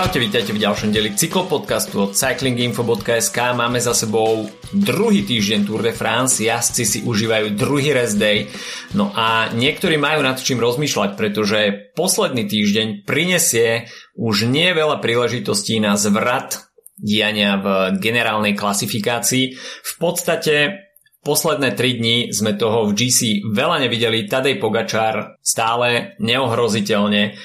Čaute, vítajte v ďalšom deli cyklopodcastu od cyclinginfo.sk. Máme za sebou druhý týždeň Tour de France, jazdci si užívajú druhý rest day. No a niektorí majú nad čím rozmýšľať, pretože posledný týždeň prinesie už nie veľa príležitostí na zvrat diania v generálnej klasifikácii. V podstate Posledné 3 dní sme toho v GC veľa nevideli. Tadej Pogačár stále neohroziteľne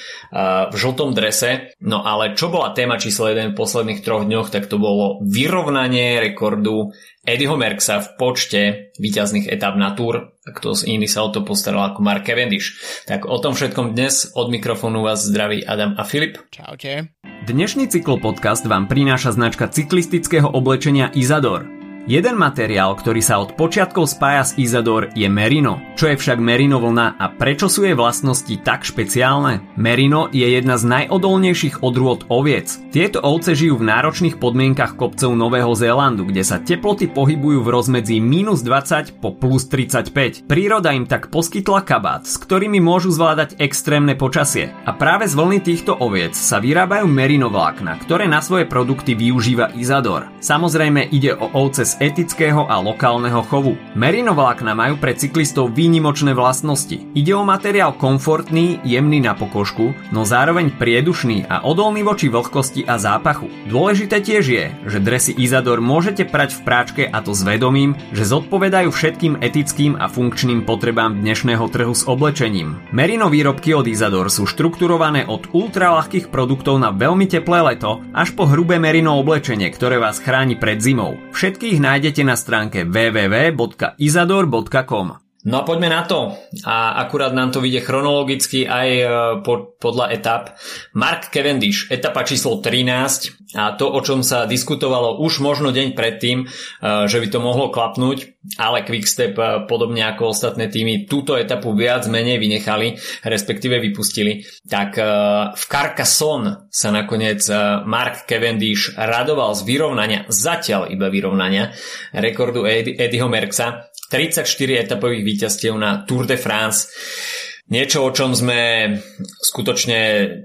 v žltom drese. No ale čo bola téma číslo 1 v posledných troch dňoch, tak to bolo vyrovnanie rekordu Eddieho Merksa v počte výťazných etap na Tour. A kto z iný sa o to postaral ako Mark Cavendish. Tak o tom všetkom dnes od mikrofónu vás zdraví Adam a Filip. Čaute. Dnešný cyklopodcast vám prináša značka cyklistického oblečenia Izador – Jeden materiál, ktorý sa od počiatkov spája s Izador je Merino. Čo je však Merino vlna a prečo sú jej vlastnosti tak špeciálne? Merino je jedna z najodolnejších odrôd oviec. Tieto ovce žijú v náročných podmienkach kopcov Nového Zélandu, kde sa teploty pohybujú v rozmedzi minus 20 po plus 35. Príroda im tak poskytla kabát, s ktorými môžu zvládať extrémne počasie. A práve z vlny týchto oviec sa vyrábajú merino vlákna, ktoré na svoje produkty využíva Izador. Samozrejme ide o ovce s etického a lokálneho chovu. Merino vlákna majú pre cyklistov výnimočné vlastnosti. Ide o materiál komfortný, jemný na pokožku, no zároveň priedušný a odolný voči vlhkosti a zápachu. Dôležité tiež je, že dresy Izador môžete prať v práčke a to s vedomím, že zodpovedajú všetkým etickým a funkčným potrebám dnešného trhu s oblečením. Merino výrobky od Izador sú štrukturované od ultralahkých produktov na veľmi teplé leto až po hrubé merino oblečenie, ktoré vás chráni pred zimou. Všetkých nájdete na stránke www.izador.com. No a poďme na to. A akurát nám to vyjde chronologicky aj e, po, podľa etap. Mark Cavendish, etapa číslo 13 a to, o čom sa diskutovalo už možno deň predtým, e, že by to mohlo klapnúť, ale Quickstep, e, podobne ako ostatné týmy, túto etapu viac menej vynechali, respektíve vypustili. Tak v Carcassonne sa nakoniec Mark Cavendish radoval z vyrovnania, zatiaľ iba vyrovnania, rekordu Eddieho Merksa 34 etapových víťazstiev na Tour de France. Niečo, o čom sme skutočne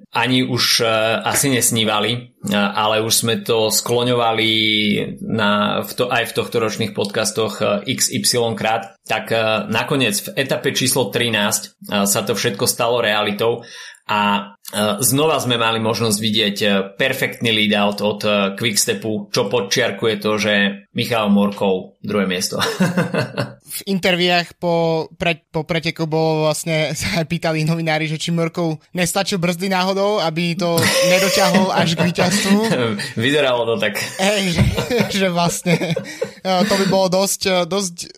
ani už uh, asi nesnívali, uh, ale už sme to skloňovali na, v to, aj v tohto ročných podcastoch uh, XY krát. Tak nakoniec v etape číslo 13 sa to všetko stalo realitou a znova sme mali možnosť vidieť perfektný lead out od Quickstepu, čo podčiarkuje to, že Michal Morkov druhé miesto. v interviách po, pre, po preteku bolo vlastne, sa pýtali novinári, že či Mrkov nestačil brzdy náhodou, aby to nedoťahol až k víťazstvu. Vyzeralo to tak. Hej, že, že vlastne e, to by bolo dosť, e, dosť e,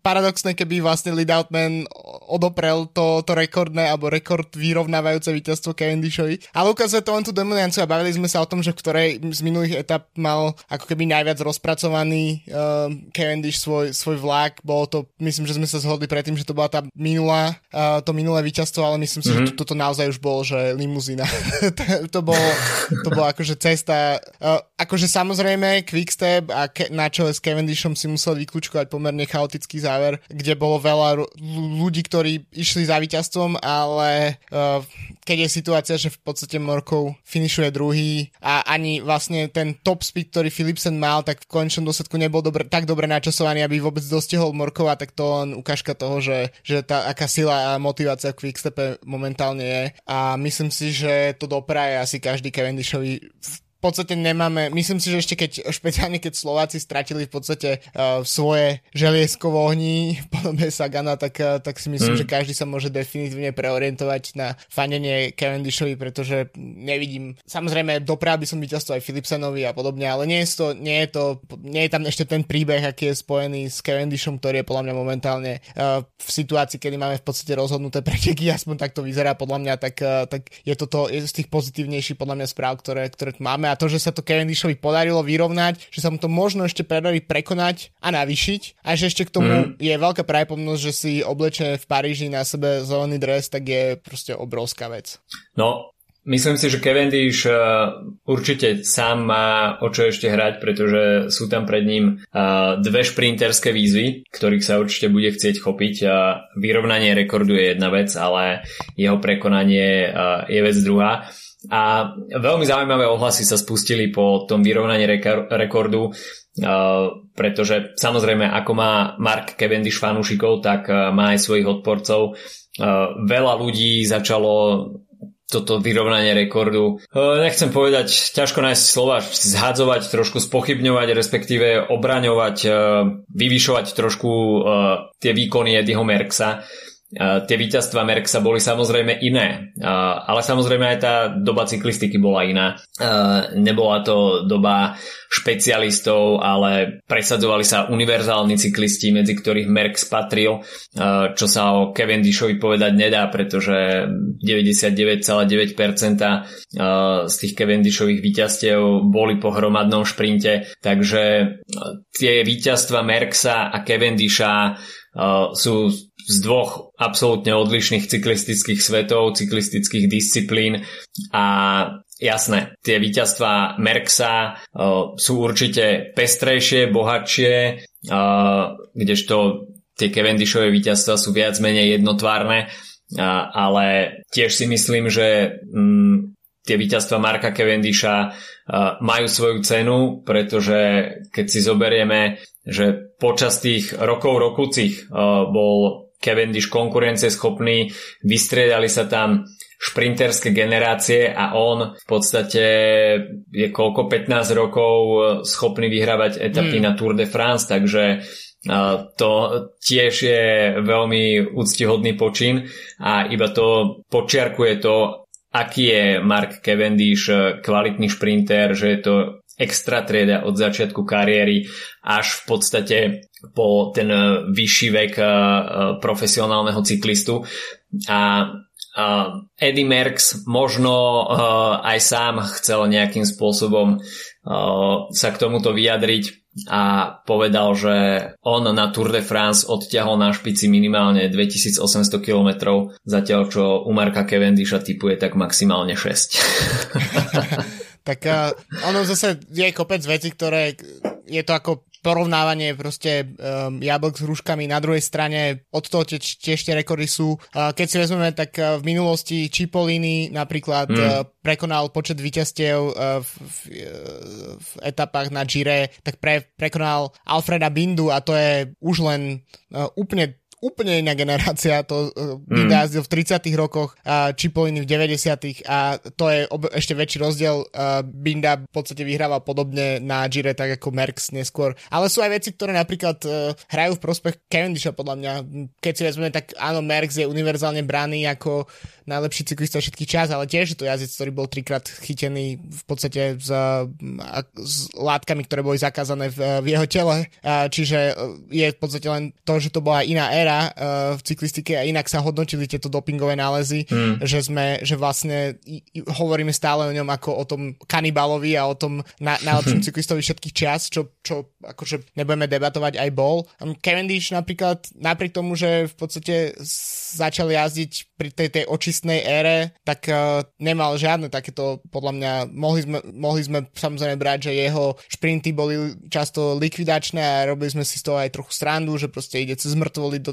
paradoxné, keby vlastne Lead Outman odoprel to, to rekordné alebo rekord vyrovnávajúce víťazstvo Cavendishovi. Ale ukazuje to len tú dominanciu a bavili sme sa o tom, že v ktorej z minulých etap mal ako keby najviac rozpracovaný uh, Cavendish svoj, svoj vlak. Bol bolo to, myslím, že sme sa zhodli predtým, že to bola tá minulá, uh, to minulé víťazstvo, ale myslím si, mm-hmm. že mhm. to, toto naozaj už bolo, že limuzína. to, bolo, to bolo akože cesta, uh, akože samozrejme Quickstep a ke, na čele s Cavendishom si musel vyklúčkovať pomerne chaotický záver, kde bolo veľa ľudí, ktorí išli za víťazstvom, ale uh, keď je situácia, že v podstate Morkov finišuje druhý a ani vlastne ten top speed, ktorý Philipsen mal, tak v končnom dôsledku nebol dobre, tak dobre načasovaný, aby vôbec dostihol Morkova, tak to len ukážka toho, že, že tá aká sila a motivácia v Quickstepe momentálne je. A myslím si, že to dopraje asi každý Cavendishovi podstate nemáme, myslím si, že ešte keď, špeciálne keď Slováci stratili v podstate uh, svoje želiesko v ohni v podobe Sagana, tak, uh, tak si myslím, mm. že každý sa môže definitívne preorientovať na fanenie Cavendishovi, pretože nevidím, samozrejme dopravil by som víťazstvo aj Philipsenovi a podobne, ale nie je, to, nie, je to, nie je tam ešte ten príbeh, aký je spojený s Cavendishom, ktorý je podľa mňa momentálne uh, v situácii, kedy máme v podstate rozhodnuté preteky, aspoň tak to vyzerá podľa mňa, tak, uh, tak je toto je z tých pozitívnejších podľa mňa správ, ktoré, ktoré máme a to, že sa to Cavendishovi podarilo vyrovnať, že sa mu to možno ešte predarí prekonať a navýšiť a že ešte k tomu mm. je veľká pravdepodobnosť, že si obleče v Paríži na sebe zelený dres, tak je proste obrovská vec. No, Myslím si, že Cavendish uh, určite sám má o čo ešte hrať, pretože sú tam pred ním uh, dve šprinterské výzvy, ktorých sa určite bude chcieť chopiť. Uh, vyrovnanie rekordu je jedna vec, ale jeho prekonanie je vec druhá. A veľmi zaujímavé ohlasy sa spustili po tom vyrovnaní rekordu, pretože samozrejme ako má Mark Cavendish fanúšikov, tak má aj svojich odporcov. Veľa ľudí začalo toto vyrovnanie rekordu. Nechcem povedať, ťažko nájsť slova, zhadzovať, trošku spochybňovať, respektíve obraňovať, vyvyšovať trošku tie výkony Eddieho Merksa tie víťazstva Merksa boli samozrejme iné, ale samozrejme aj tá doba cyklistiky bola iná. Nebola to doba špecialistov, ale presadzovali sa univerzálni cyklisti, medzi ktorých Merckx patril, čo sa o Cavendishovi povedať nedá, pretože 99,9% z tých Cavendishových víťazstiev boli po hromadnom šprinte, takže tie víťazstva Merksa a Cavendisha sú z dvoch absolútne odlišných cyklistických svetov, cyklistických disciplín. A jasné, tie víťazstva Merksa sú určite pestrejšie, bohatšie, kdežto tie Cavendishové víťazstva sú viac menej jednotvárne, ale tiež si myslím, že um, tie víťazstva Marka Cavendisha majú svoju cenu, pretože keď si zoberieme, že počas tých rokov rokúcich uh, bol Cavendish konkurencieschopný, vystriedali sa tam šprinterské generácie a on v podstate je koľko 15 rokov schopný vyhrávať etapy hmm. na Tour de France, takže to tiež je veľmi úctihodný počin a iba to počiarkuje to, aký je Mark Cavendish kvalitný šprinter, že je to extra trieda od začiatku kariéry až v podstate po ten e, vyšší vek e, e, profesionálneho cyklistu. A Eddie Merckx možno aj sám chcel nejakým spôsobom sa k tomuto vyjadriť a povedal, že on na Tour de France odťahol na špici minimálne 2800 km, zatiaľ čo u Marka Cavendisha typuje tak maximálne 6. tak uh, ono zase je kopec veci, ktoré je to ako porovnávanie proste um, jablk s hruškami na druhej strane, od toho tiež, tiež tie rekordy sú. Uh, keď si vezmeme, tak uh, v minulosti Cipollini napríklad mm. uh, prekonal počet víťazstiev uh, v, v, v etapách na Gire, tak pre, prekonal Alfreda Bindu a to je už len uh, úplne úplne iná generácia, to uh, mm. v 30 rokoch, uh, Cipollini v 90 a to je ob- ešte väčší rozdiel. Uh, Binda v podstate vyhrával podobne na Gire, tak ako Merckx neskôr. Ale sú aj veci, ktoré napríklad uh, hrajú v prospech Cavendisha, podľa mňa. Keď si vezmeme, tak áno, Merckx je univerzálne braný ako najlepší cyklista všetkých čas, ale tiež je to jazdec, ktorý bol trikrát chytený v podstate s, s látkami, ktoré boli zakázané v, v jeho tele. Čiže je v podstate len to, že to bola iná éra uh, v cyklistike a inak sa hodnotili tieto dopingové nálezy, mm. že sme, že vlastne hovoríme stále o ňom ako o tom kanibalovi a o tom na, najlepšom cyklistovi všetkých čas, čo, čo akože nebudeme debatovať aj bol. Um, Cavendish napríklad, napriek tomu, že v podstate začal jazdiť pri tej, tej očistnej ére, tak uh, nemal žiadne takéto, podľa mňa, mohli sme, mohli sme samozrejme brať, že jeho šprinty boli často likvidačné a robili sme si z toho aj trochu strandu, že proste ide cez mŕtvoly do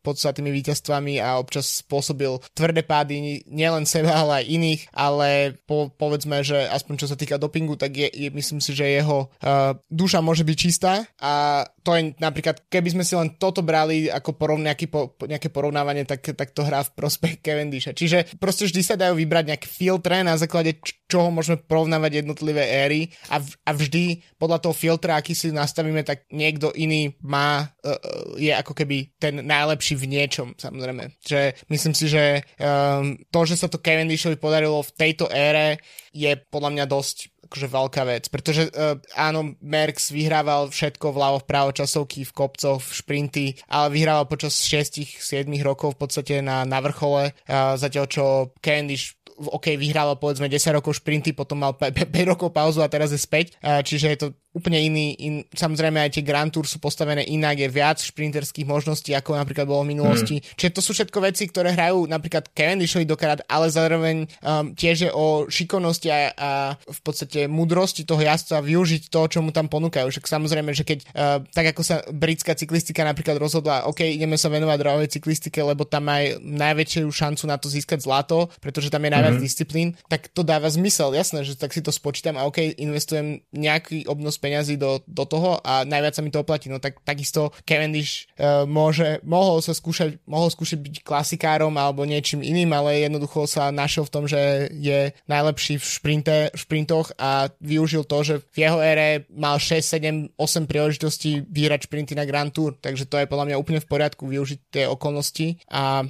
podstatnými víťazstvami a občas spôsobil tvrdé pády nielen seba, ale aj iných, ale po, povedzme, že aspoň čo sa týka dopingu, tak je, je myslím si, že jeho uh, duša môže byť čistá a to je napríklad, keby sme si len toto brali ako porov, nejaký, po, nejaké porovnávanie, tak, tak to hrá v prospech Cavendisha. Čiže proste vždy sa dajú vybrať nejaké filtre, na základe čoho môžeme porovnávať jednotlivé éry a, v, a vždy podľa toho filtra, aký si nastavíme, tak niekto iný má, uh, je ako keby ten najlepší najlepší v niečom, samozrejme. Že myslím si, že um, to, že sa to Cavendishovi podarilo v tejto ére, je podľa mňa dosť akože veľká vec, pretože uh, áno, Merckx vyhrával všetko vľavo vpravo časovky v kopcoch, v šprinty, ale vyhrával počas 6-7 rokov v podstate na, na vrchole, uh, zatiaľ čo Cavendish OK, vyhrával povedzme 10 rokov šprinty, potom mal 5 rokov pauzu a teraz je späť, čiže je to úplne iný, in, samozrejme aj tie Grand Tour sú postavené inak, je viac šprinterských možností, ako napríklad bolo v minulosti. Mm. Čiže to sú všetko veci, ktoré hrajú napríklad Cavendishovi dokrát, ale zároveň um, tiež je o šikovnosti a, a v podstate mudrosti toho jazdca využiť to, čo mu tam ponúkajú. Však samozrejme, že keď uh, tak ako sa britská cyklistika napríklad rozhodla, OK, ideme sa venovať drogovej cyklistike, lebo tam aj najväčšiu šancu na to získať zlato, pretože tam je najviac mm-hmm. disciplín, tak to dáva zmysel. Jasné, že tak si to spočítam a OK, investujem nejaký obnos peňazí do, do toho a najviac sa mi to oplatí. No tak takisto Cavendish uh, môže, mohol sa skúšať, mohol skúšať byť klasikárom alebo niečím iným, ale jednoducho sa našiel v tom, že je najlepší v, šprinte, v šprintoch a využil to, že v jeho ére mal 6, 7, 8 príležitostí vyhrať šprinty na Grand Tour, takže to je podľa mňa úplne v poriadku využiť tie okolnosti a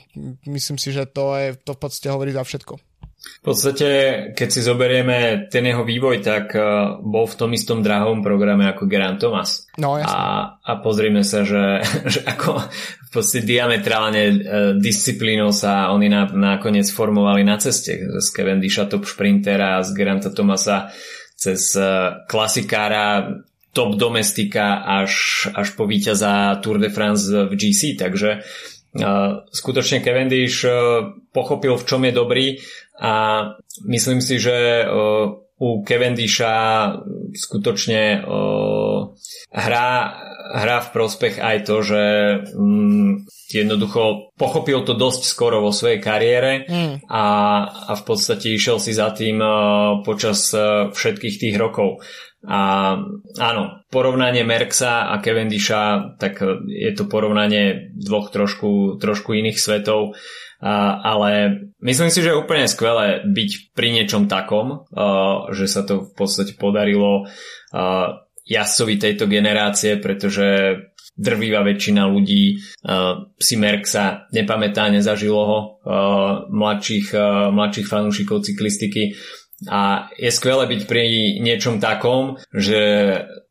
myslím si, že to je to v podstate hovorí za všetko. V podstate, keď si zoberieme ten jeho vývoj, tak uh, bol v tom istom drahovom programe ako Grant Thomas. No, jasne. A, a pozrieme sa, že, že ako v podstate diametrálne uh, disciplínou sa oni na, nakoniec formovali na ceste. Z Cavendisha top šprintera, z Granta Thomasa cez uh, klasikára top domestika až, až po víťaza Tour de France v GC, takže Uh, skutočne Cavendish uh, pochopil, v čom je dobrý a myslím si, že uh, u Cavendisha skutočne hrá, hrá v prospech aj to, že um, jednoducho pochopil to dosť skoro vo svojej kariére mm. a, a v podstate išiel si za tým počas všetkých tých rokov. A áno, porovnanie Merksa a Cavendisha, tak je to porovnanie dvoch trošku, trošku iných svetov, ale myslím si, že je úplne skvelé byť pri niečom takom, že sa to v podstate podarilo a, jazdcovi tejto generácie, pretože drvivá väčšina ľudí si Merksa nepamätá, nezažilo ho, mladších, mladších fanúšikov cyklistiky. A je skvelé byť pri niečom takom, že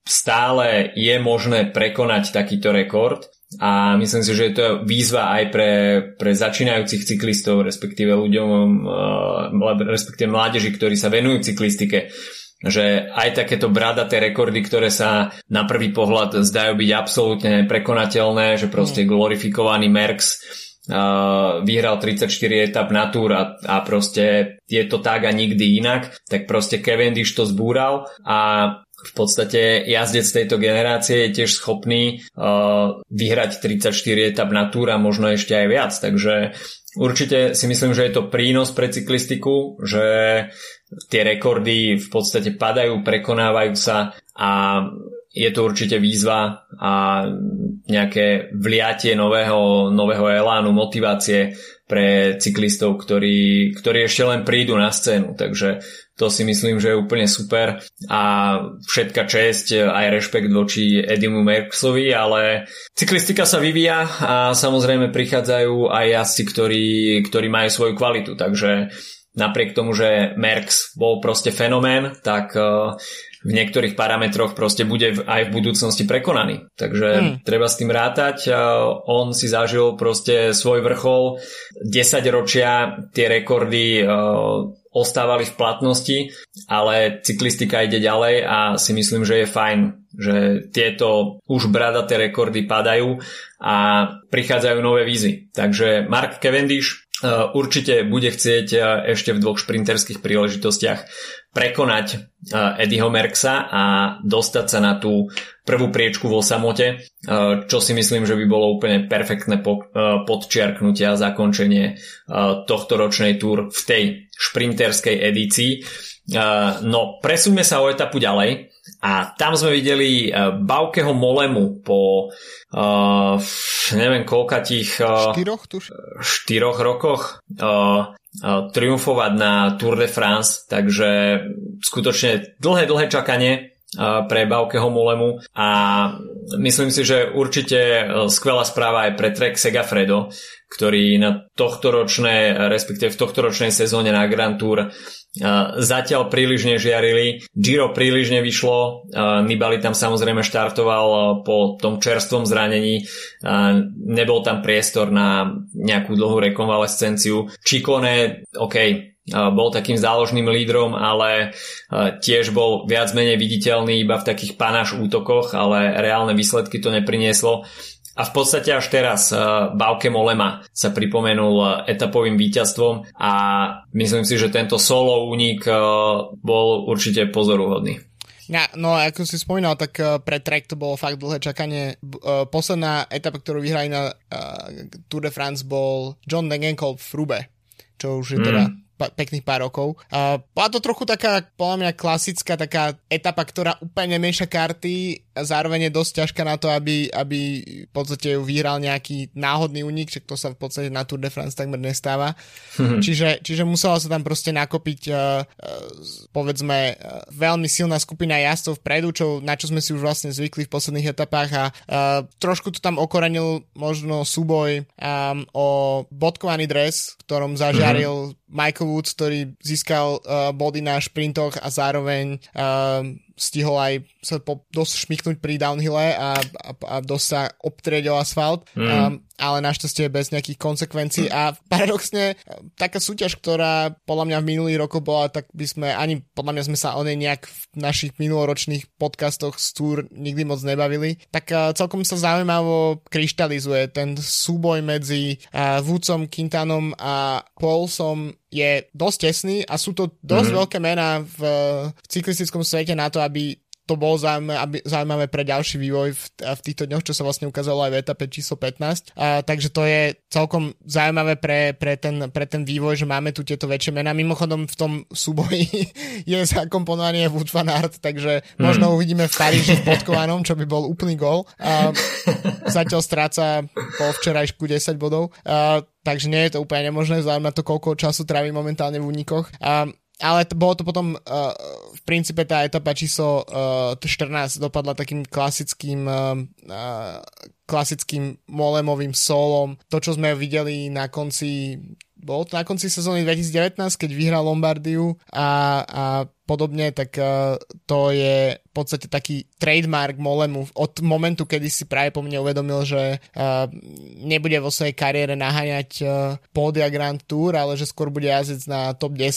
stále je možné prekonať takýto rekord a myslím si, že je to výzva aj pre, pre začínajúcich cyklistov, respektíve ľuďom, eh, respektíve mládeži, ktorí sa venujú cyklistike, že aj takéto bradaté rekordy, ktoré sa na prvý pohľad zdajú byť absolútne prekonateľné, že proste mm. glorifikovaný Merx uh, vyhral 34 etap na túr a, a proste je to tak a nikdy inak, tak proste Cavendish to zbúral a v podstate jazdec tejto generácie je tiež schopný uh, vyhrať 34 etap na túr možno ešte aj viac, takže určite si myslím, že je to prínos pre cyklistiku, že tie rekordy v podstate padajú, prekonávajú sa a je to určite výzva a nejaké vliatie nového, nového elánu, motivácie pre cyklistov, ktorí, ktorí ešte len prídu na scénu. Takže to si myslím, že je úplne super a všetka česť aj rešpekt voči Edimu Merksovi, ale cyklistika sa vyvíja a samozrejme prichádzajú aj jazdci, ktorí, ktorí majú svoju kvalitu, takže napriek tomu, že Merks bol proste fenomén, tak uh, v niektorých parametroch proste bude aj v budúcnosti prekonaný. Takže hmm. treba s tým rátať. On si zažil proste svoj vrchol. 10 ročia tie rekordy ostávali v platnosti, ale cyklistika ide ďalej a si myslím, že je fajn, že tieto už bradaté rekordy padajú a prichádzajú nové vízy. Takže Mark Cavendish určite bude chcieť ešte v dvoch šprinterských príležitostiach prekonať uh, Eddieho Merksa a dostať sa na tú prvú priečku vo samote, uh, čo si myslím, že by bolo úplne perfektné uh, podčiarknutie a zakončenie tohto ročnej túr v tej šprinterskej edícii. No, presúňme sa o etapu ďalej a tam sme videli Baukeho Molemu po neviem koľkatých uh, štyroch, štyroch rokoch triumfovať na Tour de France, takže skutočne dlhé, dlhé čakanie pre Baukeho Mulemu a myslím si, že určite e, skvelá správa aj pre Trek Segafredo, ktorý na tohto ročné, respektíve v tohto ročnej sezóne na Grand Tour Zatiaľ príliš nežiarili, Giro príliš nevyšlo, Nibali tam samozrejme štartoval po tom čerstvom zranení, nebol tam priestor na nejakú dlhú rekonvalescenciu. Čikone, OK, bol takým záložným lídrom, ale tiež bol viac menej viditeľný iba v takých panáš útokoch, ale reálne výsledky to neprinieslo. A v podstate až teraz Bauke Molema sa pripomenul etapovým víťazstvom a myslím si, že tento solo únik bol určite pozoruhodný. Ja, no ako si spomínal, tak uh, pre Trek to bolo fakt dlhé čakanie. Uh, posledná etapa, ktorú vyhrali na uh, Tour de France bol John Degenkolb v Rube, čo už je teda mm pa- pekných pár rokov. A bola to trochu taká, podľa mňa, klasická taká etapa, ktorá úplne nemieša karty a zároveň je dosť ťažká na to, aby, aby v podstate ju vyhral nejaký náhodný únik, čo to sa v podstate na Tour de France takmer nestáva. Mm-hmm. Čiže, čiže musela sa tam proste nakopiť uh, uh, povedzme uh, veľmi silná skupina jazdcov vpredu, čo, na čo sme si už vlastne zvykli v posledných etapách a uh, trošku to tam okorenil možno súboj um, o bodkovaný dres, v ktorom zažiaril mm-hmm. Michael Woods, ktorý získal uh, body na šprintoch a zároveň uh, stihol aj sa po, dosť šmiknúť pri downhille a, a, a dosť sa obtrieť o asfalt, mm. um, ale našťastie bez nejakých konsekvencií. A paradoxne taká súťaž, ktorá podľa mňa v minulých rokoch bola, tak by sme ani, podľa mňa sme sa o nej nejak v našich minuloročných podcastoch z Tour nikdy moc nebavili, tak uh, celkom sa zaujímavo kryštalizuje ten súboj medzi uh, Woodsom, Quintanom a Paulsom. Je dosť tesný a sú to dosť mm-hmm. veľké mená v, v cyklistickom svete na to, aby to bolo zaujímavé, zaujímavé pre ďalší vývoj v, v týchto dňoch, čo sa vlastne ukázalo aj v etape číslo 15. A, takže to je celkom zaujímavé pre, pre, ten, pre ten vývoj, že máme tu tieto väčšie mená. Mimochodom v tom súboji je zakomponovaný Wood van Aert, takže mm. možno uvidíme v Paríži v podkovanom, čo by bol úplný gol. A, zatiaľ stráca po včerajšku 10 bodov. A, takže nie je to úplne nemožné, vzhľadom na to, koľko času trávi momentálne v únikoch. A, ale to, bolo to potom uh, princípe tá etapa číslo uh, 14 dopadla takým klasickým uh, klasickým molemovým solom. To, čo sme videli na konci bolo to na konci sezóny 2019, keď vyhral Lombardiu a, a podobne, tak uh, to je v podstate taký trademark Molemu. Od momentu, kedy si práve po mne uvedomil, že uh, nebude vo svojej kariére naháňať uh, pódia Grand Tour, ale že skôr bude jazdiť na top 10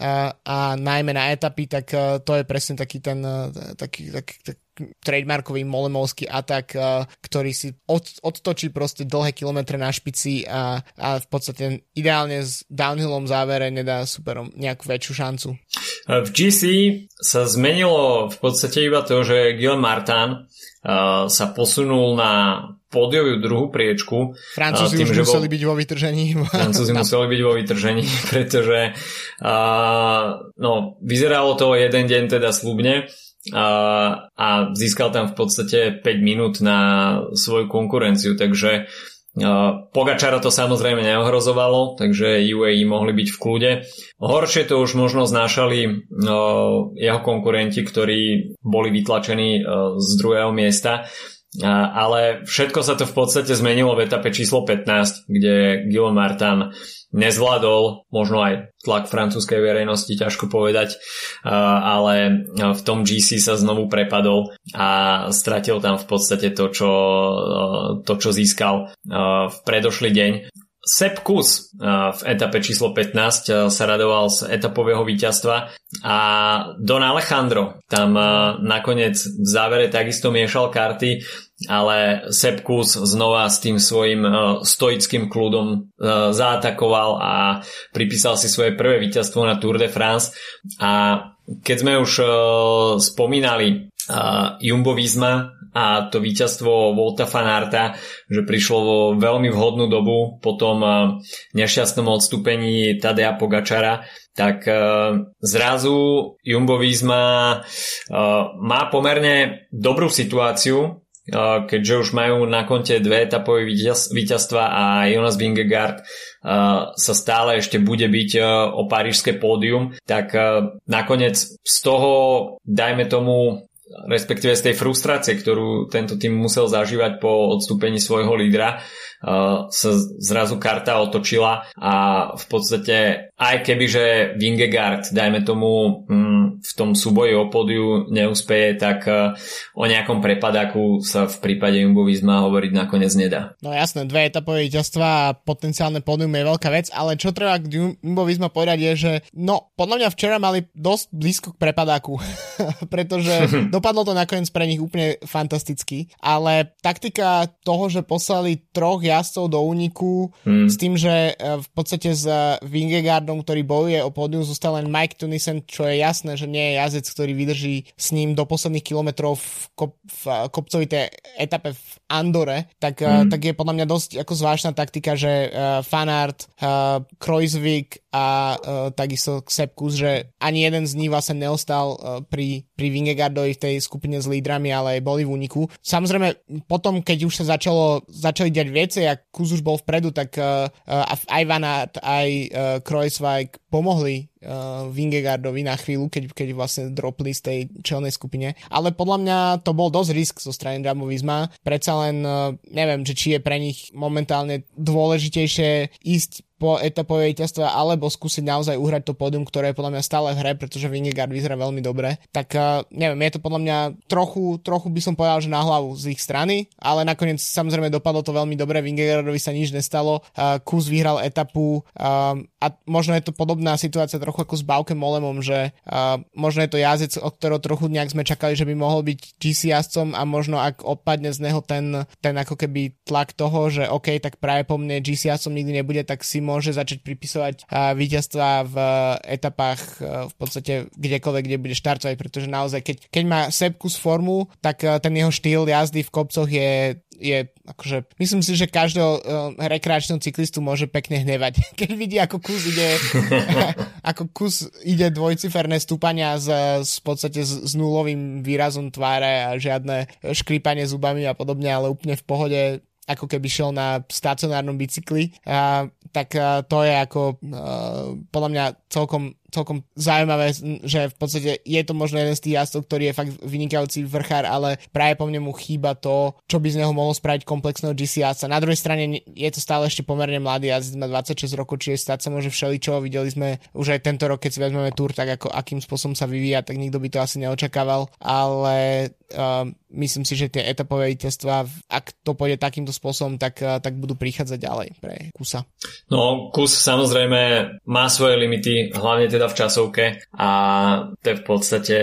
uh, a najmä na etapy, tak uh, to je presne taký ten uh, taký, taký, taký trademarkový molemovský atak, ktorý si od, odtočí proste dlhé kilometre na špici a, a v podstate ideálne s downhillom závere nedá superom nejakú väčšiu šancu. V GC sa zmenilo v podstate iba to, že Gil Martin uh, sa posunul na pódiovú druhú priečku. Francúzi tým, už museli bol... byť vo vytržení. Francúzi museli byť vo vytržení, pretože uh, no, vyzeralo to jeden deň teda slubne a, získal tam v podstate 5 minút na svoju konkurenciu, takže Pogačara to samozrejme neohrozovalo, takže UAE mohli byť v kľude. Horšie to už možno znášali jeho konkurenti, ktorí boli vytlačení z druhého miesta. Ale všetko sa to v podstate zmenilo v etape číslo 15, kde Guillaume Martin nezvládol, možno aj tlak francúzskej verejnosti, ťažko povedať, ale v tom GC sa znovu prepadol a stratil tam v podstate to, čo, to, čo získal v predošlý deň. Sepp Kus v etape číslo 15 sa radoval z etapového víťazstva. A Don Alejandro tam nakoniec v závere takisto miešal karty ale Sepkus znova s tým svojim stoickým kľudom zaatakoval a pripísal si svoje prvé víťazstvo na Tour de France. A keď sme už spomínali uh, Jumbo Visma a to víťazstvo Volta Fanarta, že prišlo vo veľmi vhodnú dobu po tom uh, nešťastnom odstúpení Tadea Pogačara, tak uh, zrazu Jumbo Visma uh, má pomerne dobrú situáciu keďže už majú na konte dve etapové víťazstva a Jonas Vingegaard sa stále ešte bude byť o parížské pódium, tak nakoniec z toho, dajme tomu, respektíve z tej frustrácie, ktorú tento tým musel zažívať po odstúpení svojho lídra, sa zrazu karta otočila a v podstate aj keby, že Vingegaard, dajme tomu, mm, v tom súboji o pódiu neúspeje, tak o nejakom prepadáku sa v prípade Jumbo Visma hovoriť nakoniec nedá. No jasné, dve etapové víťazstva a potenciálne pódium je veľká vec, ale čo treba k Jumbo Visma povedať je, že no, podľa mňa včera mali dosť blízko k prepadáku, pretože dopadlo to nakoniec pre nich úplne fantasticky, ale taktika toho, že poslali troch jazdcov do úniku hmm. s tým, že e, v podstate s Vingegaardom, ktorý bojuje o pódium, zostal len Mike Tunisen, čo je jasné, že nie je jazdec, ktorý vydrží s ním do posledných kilometrov v, kop, v kopcovitej etape v Andore, tak, mm. tak je podľa mňa dosť ako zvláštna taktika, že uh, Fanart, uh, Kreuzvik a uh, takisto Sepkus, že ani jeden z nich vlastne neostal uh, pri, pri Vingegaardovi v tej skupine s lídrami, ale boli v úniku. Samozrejme, potom, keď už sa začalo, začali diať veci a Kus už bol vpredu, tak uh, aj Vanart, aj uh, Kreuzvik pomohli uh, Vingegaardovi na chvíľu, keď, keď vlastne dropli z tej čelnej skupine. Ale podľa mňa to bol dosť risk zo strany Jumbo Visma. Predsa len uh, neviem, že či je pre nich momentálne dôležitejšie ísť po etapovej víťazstva alebo skúsiť naozaj uhrať to pódium, ktoré je podľa mňa stále v hre, pretože Vingegaard vyzerá veľmi dobre. Tak uh, neviem, je to podľa mňa trochu, trochu by som povedal, že na hlavu z ich strany, ale nakoniec samozrejme dopadlo to veľmi dobre, Vingegaardovi sa nič nestalo, uh, Kus vyhral etapu uh, a možno je to podobná situácia trochu ako s Baukem Molemom, že uh, možno je to jazdec, od ktorého trochu nejak sme čakali, že by mohol byť GC jazdcom a možno ak odpadne z neho ten, ten ako keby tlak toho, že OK, tak práve po mne GC jazdcom nikdy nebude, tak si môže začať pripisovať víťazstva v etapách v podstate kdekoľvek, kde bude štartovať, pretože naozaj, keď, keď má Sepkus formu, tak ten jeho štýl jazdy v kopcoch je je akože, myslím si, že každého uh, rekreačného cyklistu môže pekne hnevať. Keď vidí, ako kus ide ako kus ide dvojciferné stúpania s, s podstate s, s nulovým výrazom tváre a žiadne škrípanie zubami a podobne, ale úplne v pohode ako keby šiel na stacionárnom bicykli, a, tak a, to je ako a, podľa mňa celkom celkom zaujímavé, že v podstate je to možno jeden z tých jazdcov, ktorý je fakt vynikajúci vrchár, ale práve po mne mu chýba to, čo by z neho mohol spraviť komplexného GC jazdca. Na druhej strane je to stále ešte pomerne mladý jazdec, má 26 rokov, čiže stať sa môže všeličo. Videli sme už aj tento rok, keď si vezmeme túr, tak ako akým spôsobom sa vyvíja, tak nikto by to asi neočakával, ale uh, myslím si, že tie etapové víťazstva, ak to pôjde takýmto spôsobom, tak, uh, tak budú prichádzať ďalej pre Kusa. No, Kus samozrejme má svoje limity, hlavne teda v časovke a to je v podstate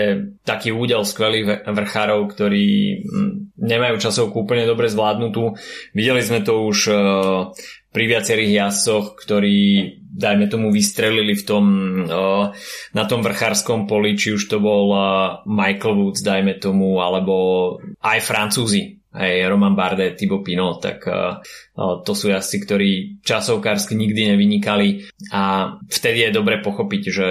taký údel skvelých vrchárov, ktorí hm, nemajú časovku úplne dobre zvládnutú. Videli sme to už uh, pri viacerých jazdcoch, ktorí dajme tomu vystrelili v tom, uh, na tom vrchárskom poli, či už to bol uh, Michael Woods, dajme tomu, alebo aj Francúzi, aj Roman Bardet, Thibaut Pinot, tak uh, to sú jazdci, ktorí časovkársky nikdy nevynikali a vtedy je dobre pochopiť, že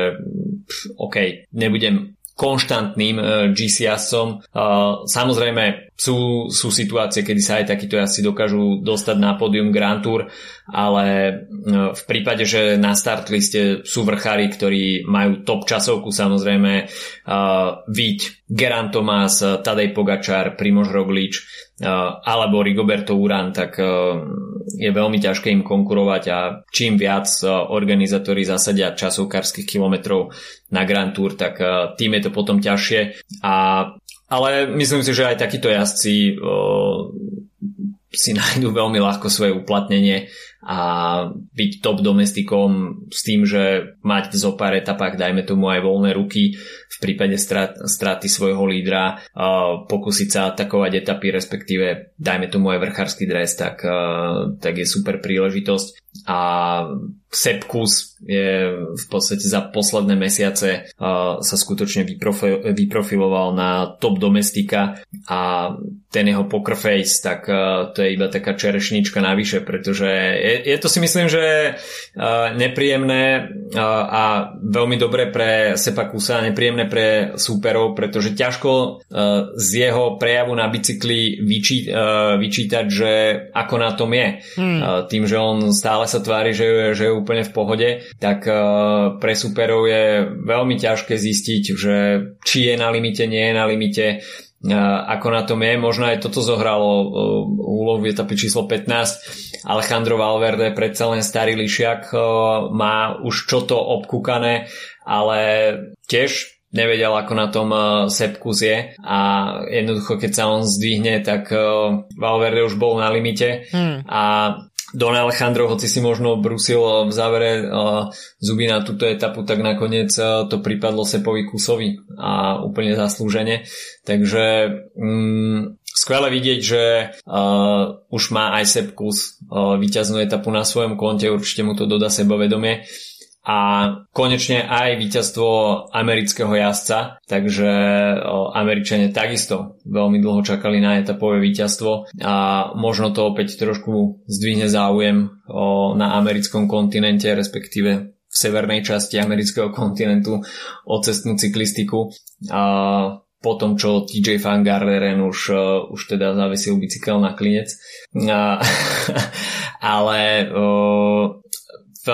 pff, OK, nebudem konštantným uh, GC jazdcom. Uh, samozrejme sú, sú situácie, kedy sa aj takíto jazdci dokážu dostať na pódium Grand Tour, ale uh, v prípade, že na start liste sú vrchári, ktorí majú top časovku, samozrejme uh, Víť, Geran Tomás, Tadej Pogačar, Primož Roglič, alebo Rigoberto Uran, tak je veľmi ťažké im konkurovať a čím viac organizátori zasadia časovkárskych kilometrov na Grand Tour, tak tým je to potom ťažšie. A, ale myslím si, že aj takíto jazdci si nájdú veľmi ľahko svoje uplatnenie a byť top domestikom s tým, že mať zo pár etapách, dajme tomu aj voľné ruky v prípade strat, straty svojho lídra, uh, pokúsiť sa atakovať etapy, respektíve dajme tomu aj vrchársky dres, tak, uh, tak je super príležitosť. A Sepkus je v podstate za posledné mesiace uh, sa skutočne vyprofi- vyprofiloval na top domestika a ten jeho poker tak uh, to je iba taká čerešnička navyše, pretože je, je to si myslím, že uh, nepríjemné uh, a veľmi dobre pre Sepakusa, nepríjemné pre súperov, pretože ťažko uh, z jeho prejavu na bicykli vyčí, uh, vyčítať, že ako na tom je. Hmm. Uh, tým, že on stále sa tvári, že, že je úplne v pohode, tak uh, pre superov je veľmi ťažké zistiť, že či je na limite, nie je na limite ako na tom je. Možno aj toto zohralo úlohu v etape číslo 15. Alejandro Valverde, predsa len starý lišiak, má už čo to obkúkané, ale tiež nevedel, ako na tom Sepkus je a jednoducho, keď sa on zdvihne, tak Valverde už bol na limite hmm. a Don Alejandro, hoci si možno brusil v závere uh, zuby na túto etapu, tak nakoniec uh, to pripadlo Sepovi Kusovi a úplne zaslúžene. Takže um, skvelé vidieť, že uh, už má aj Sep Kus uh, víťaznú etapu na svojom konte, určite mu to dodá sebavedomie a konečne aj víťazstvo amerického jazdca, takže Američania takisto veľmi dlho čakali na etapové víťazstvo a možno to opäť trošku zdvihne záujem na americkom kontinente, respektíve v severnej časti amerického kontinentu o cestnú cyklistiku. A po tom, čo TJ Van Garderen už, už teda zavesil bicykel na klinec. A, ale v,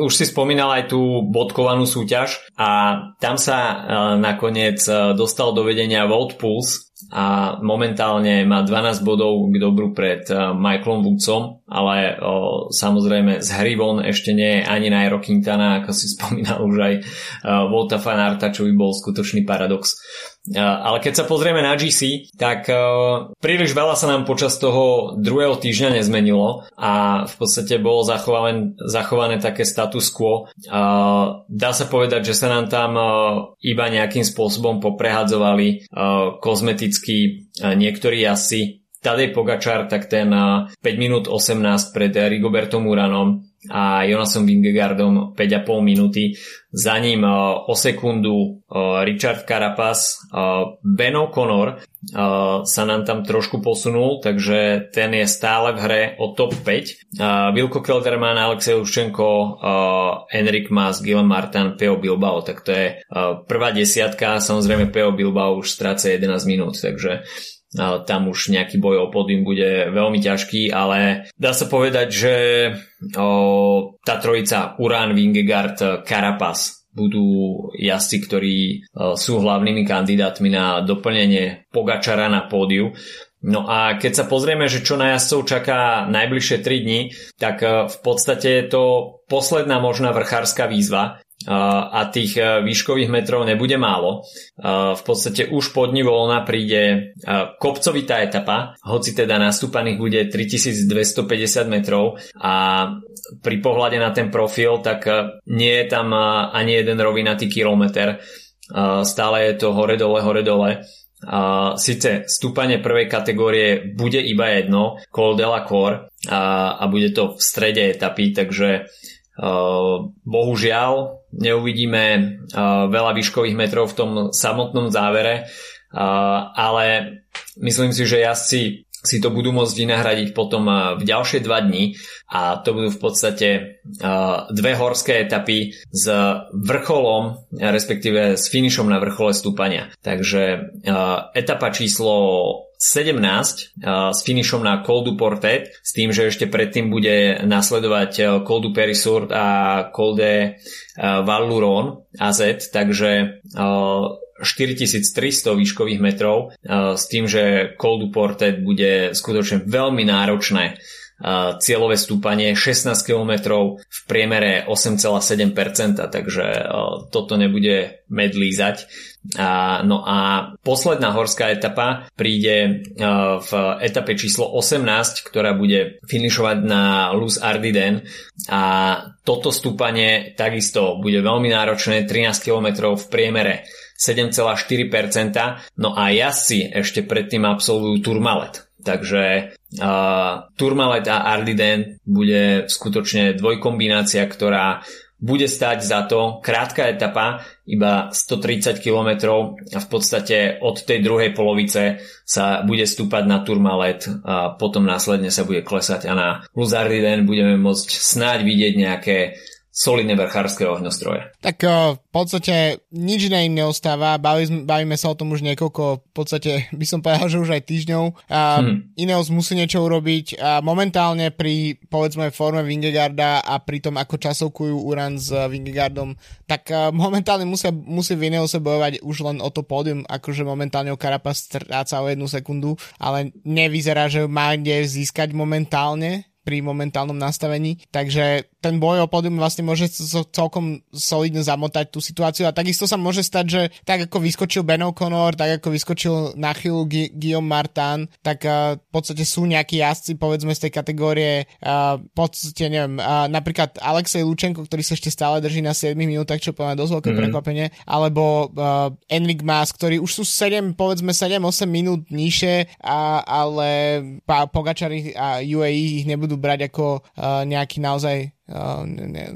už si spomínal aj tú bodkovanú súťaž a tam sa uh, nakoniec uh, dostal do vedenia Volt Pulse a momentálne má 12 bodov k dobru pred uh, Michaelom Woodsom, ale uh, samozrejme z hry von ešte nie je ani Nairo Quintana, ako si spomínal už aj uh, Volta Fanarta, čo by bol skutočný paradox. Ale keď sa pozrieme na GC, tak príliš veľa sa nám počas toho druhého týždňa nezmenilo a v podstate bolo zachované, zachované také status quo. Dá sa povedať, že sa nám tam iba nejakým spôsobom poprehadzovali kozmeticky niektorí asi Tadej Pogačar, tak ten 5 minút 18 pred Rigobertom Uranom a Jonasom Vingegardom 5,5 minúty. Za ním o sekundu Richard Carapaz. Ben O'Connor sa nám tam trošku posunul, takže ten je stále v hre o top 5. Vilko Kelderman, Alexej Luščenko, Enrik Mas, Gil Martin, Peo Bilbao, tak to je prvá desiatka. Samozrejme Peo Bilbao už stráca 11 minút, takže tam už nejaký boj o pódium bude veľmi ťažký, ale dá sa povedať, že o, tá trojica Uran, Vingegaard, Carapaz budú jazdci, ktorí sú hlavnými kandidátmi na doplnenie Pogačara na pódiu. No a keď sa pozrieme, že čo na jazdcov čaká najbližšie 3 dni, tak v podstate je to posledná možná vrchárska výzva a tých e, výškových metrov nebude málo. V podstate už pod voľna príde e, kopcovitá etapa, hoci teda nastúpaných bude 3250 metrov a pri pohľade na ten profil, tak e, nie je tam ani jeden rovinatý kilometr. Stále je to hore-dole, hore-dole. Uh, Sice stúpanie prvej kategórie bude iba jedno, Col de la Cor, a, a bude to v strede etapy, takže uh, bohužiaľ neuvidíme uh, veľa výškových metrov v tom samotnom závere, uh, ale myslím si, že jazdci si to budú môcť vynahradiť potom v ďalšie dva dni a to budú v podstate dve horské etapy s vrcholom, respektíve s finišom na vrchole stúpania. Takže etapa číslo 17 s finišom na Col du Portet s tým, že ešte predtým bude nasledovať Col du Perisur a Col de Valluron AZ, takže 4300 výškových metrov s tým, že Col du Portet bude skutočne veľmi náročné cieľové stúpanie 16 km v priemere 8,7%, takže toto nebude medlízať. No a posledná horská etapa príde v etape číslo 18, ktorá bude finišovať na Luz Ardiden a toto stúpanie takisto bude veľmi náročné, 13 km v priemere 7,4%, no a jazdci ešte predtým absolvujú Turmalet. Takže uh, Tourmalet a Ardiden bude skutočne dvojkombinácia, ktorá bude stať za to. Krátka etapa, iba 130 km a v podstate od tej druhej polovice sa bude stúpať na Tourmalet a potom následne sa bude klesať a na Luzardiden budeme môcť snáď vidieť nejaké solidné vrchárske ohňostroje. Tak uh, v podstate nič iné im neostáva, bavíme, bavíme sa o tom už niekoľko, v podstate by som povedal, že už aj týždňov. A hmm. Ineos musí niečo urobiť a momentálne pri povedzme forme Vingegarda a pri tom ako časovkujú Uran s Vingegardom, tak uh, momentálne musia, musí v Ineose bojovať už len o to pódium, akože momentálne o Carapaz stráca o jednu sekundu, ale nevyzerá, že má kde získať momentálne pri momentálnom nastavení, takže ten boj o pódium vlastne môže celkom solidne zamotať tú situáciu a takisto sa môže stať, že tak ako vyskočil Ben O'Connor, tak ako vyskočil na chvíľu Gu- Guillaume Martin, tak uh, v podstate sú nejakí jazdci, povedzme z tej kategórie, uh, v podstate neviem, uh, napríklad Alexej Lučenko, ktorý sa ešte stále drží na 7 minútach, čo poviem dosť veľké mm-hmm. prekvapenie, alebo uh, Enric Mas, ktorí už sú 7, povedzme 7-8 minút nižšie, a, ale Pogačari a UAE ich nebudú brať ako uh, nejaký naozaj ne,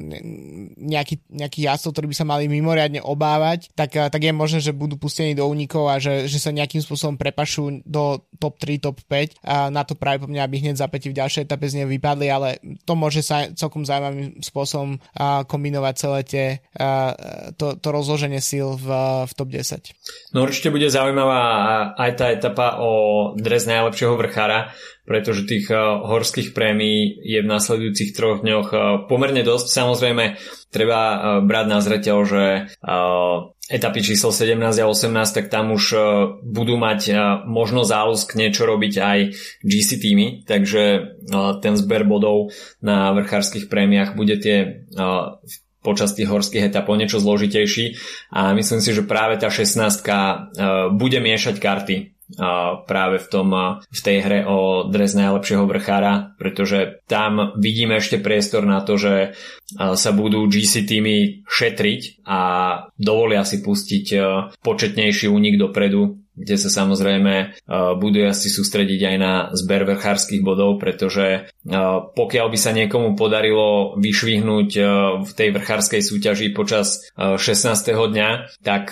nejaký, nejaký jazdcov, ktorí by sa mali mimoriadne obávať, tak, tak je možné, že budú pustení do únikov a že, že sa nejakým spôsobom prepašú do top 3, top 5 a na to práve po mňa, aby hneď zapäti v ďalšej etape z nej vypadli, ale to môže sa celkom zaujímavým spôsobom kombinovať celé tie, to, to rozloženie síl v, v top 10. No určite bude zaujímavá aj tá etapa o dres najlepšieho vrchára, pretože tých eh, horských prémií je v nasledujúcich troch dňoch eh, pomerne dosť. Samozrejme, treba eh, brať na zreteľ, že etapy číslo 17 a 18, tak tam už budú mať možno záľusk niečo robiť aj GC týmy, takže ten zber bodov na vrchárskych prémiách bude tie počas tých horských etap niečo zložitejší. A myslím si, že práve tá 16 bude miešať karty práve v, tom, v tej hre o dres najlepšieho vrchára, pretože tam vidíme ešte priestor na to, že sa budú GC týmy šetriť a dovolia si pustiť početnejší únik dopredu, kde sa samozrejme budú asi sústrediť aj na zber vrchárskych bodov, pretože pokiaľ by sa niekomu podarilo vyšvihnúť v tej vrchárskej súťaži počas 16. dňa, tak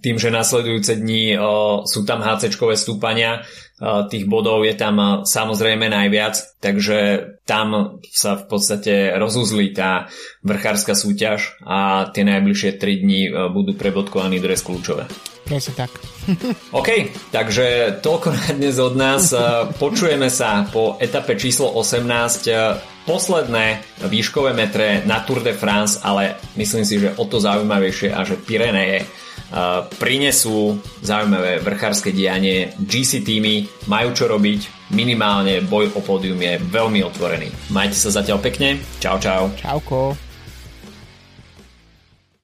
tým, že nasledujúce dni sú tam HC-čkové stúpania, tých bodov je tam samozrejme najviac, takže tam sa v podstate rozuzlí tá vrchárska súťaž a tie najbližšie 3 dní budú prebodkovaní dres kľúčové. Presne tak. OK, takže toľko na dnes od nás. Počujeme sa po etape číslo 18 posledné výškové metre na Tour de France, ale myslím si, že o to zaujímavejšie a že Pireneje prinesú zaujímavé vrchárske dianie. GC týmy majú čo robiť, minimálne boj o pódium je veľmi otvorený. Majte sa zatiaľ pekne, čau čau. Čauko.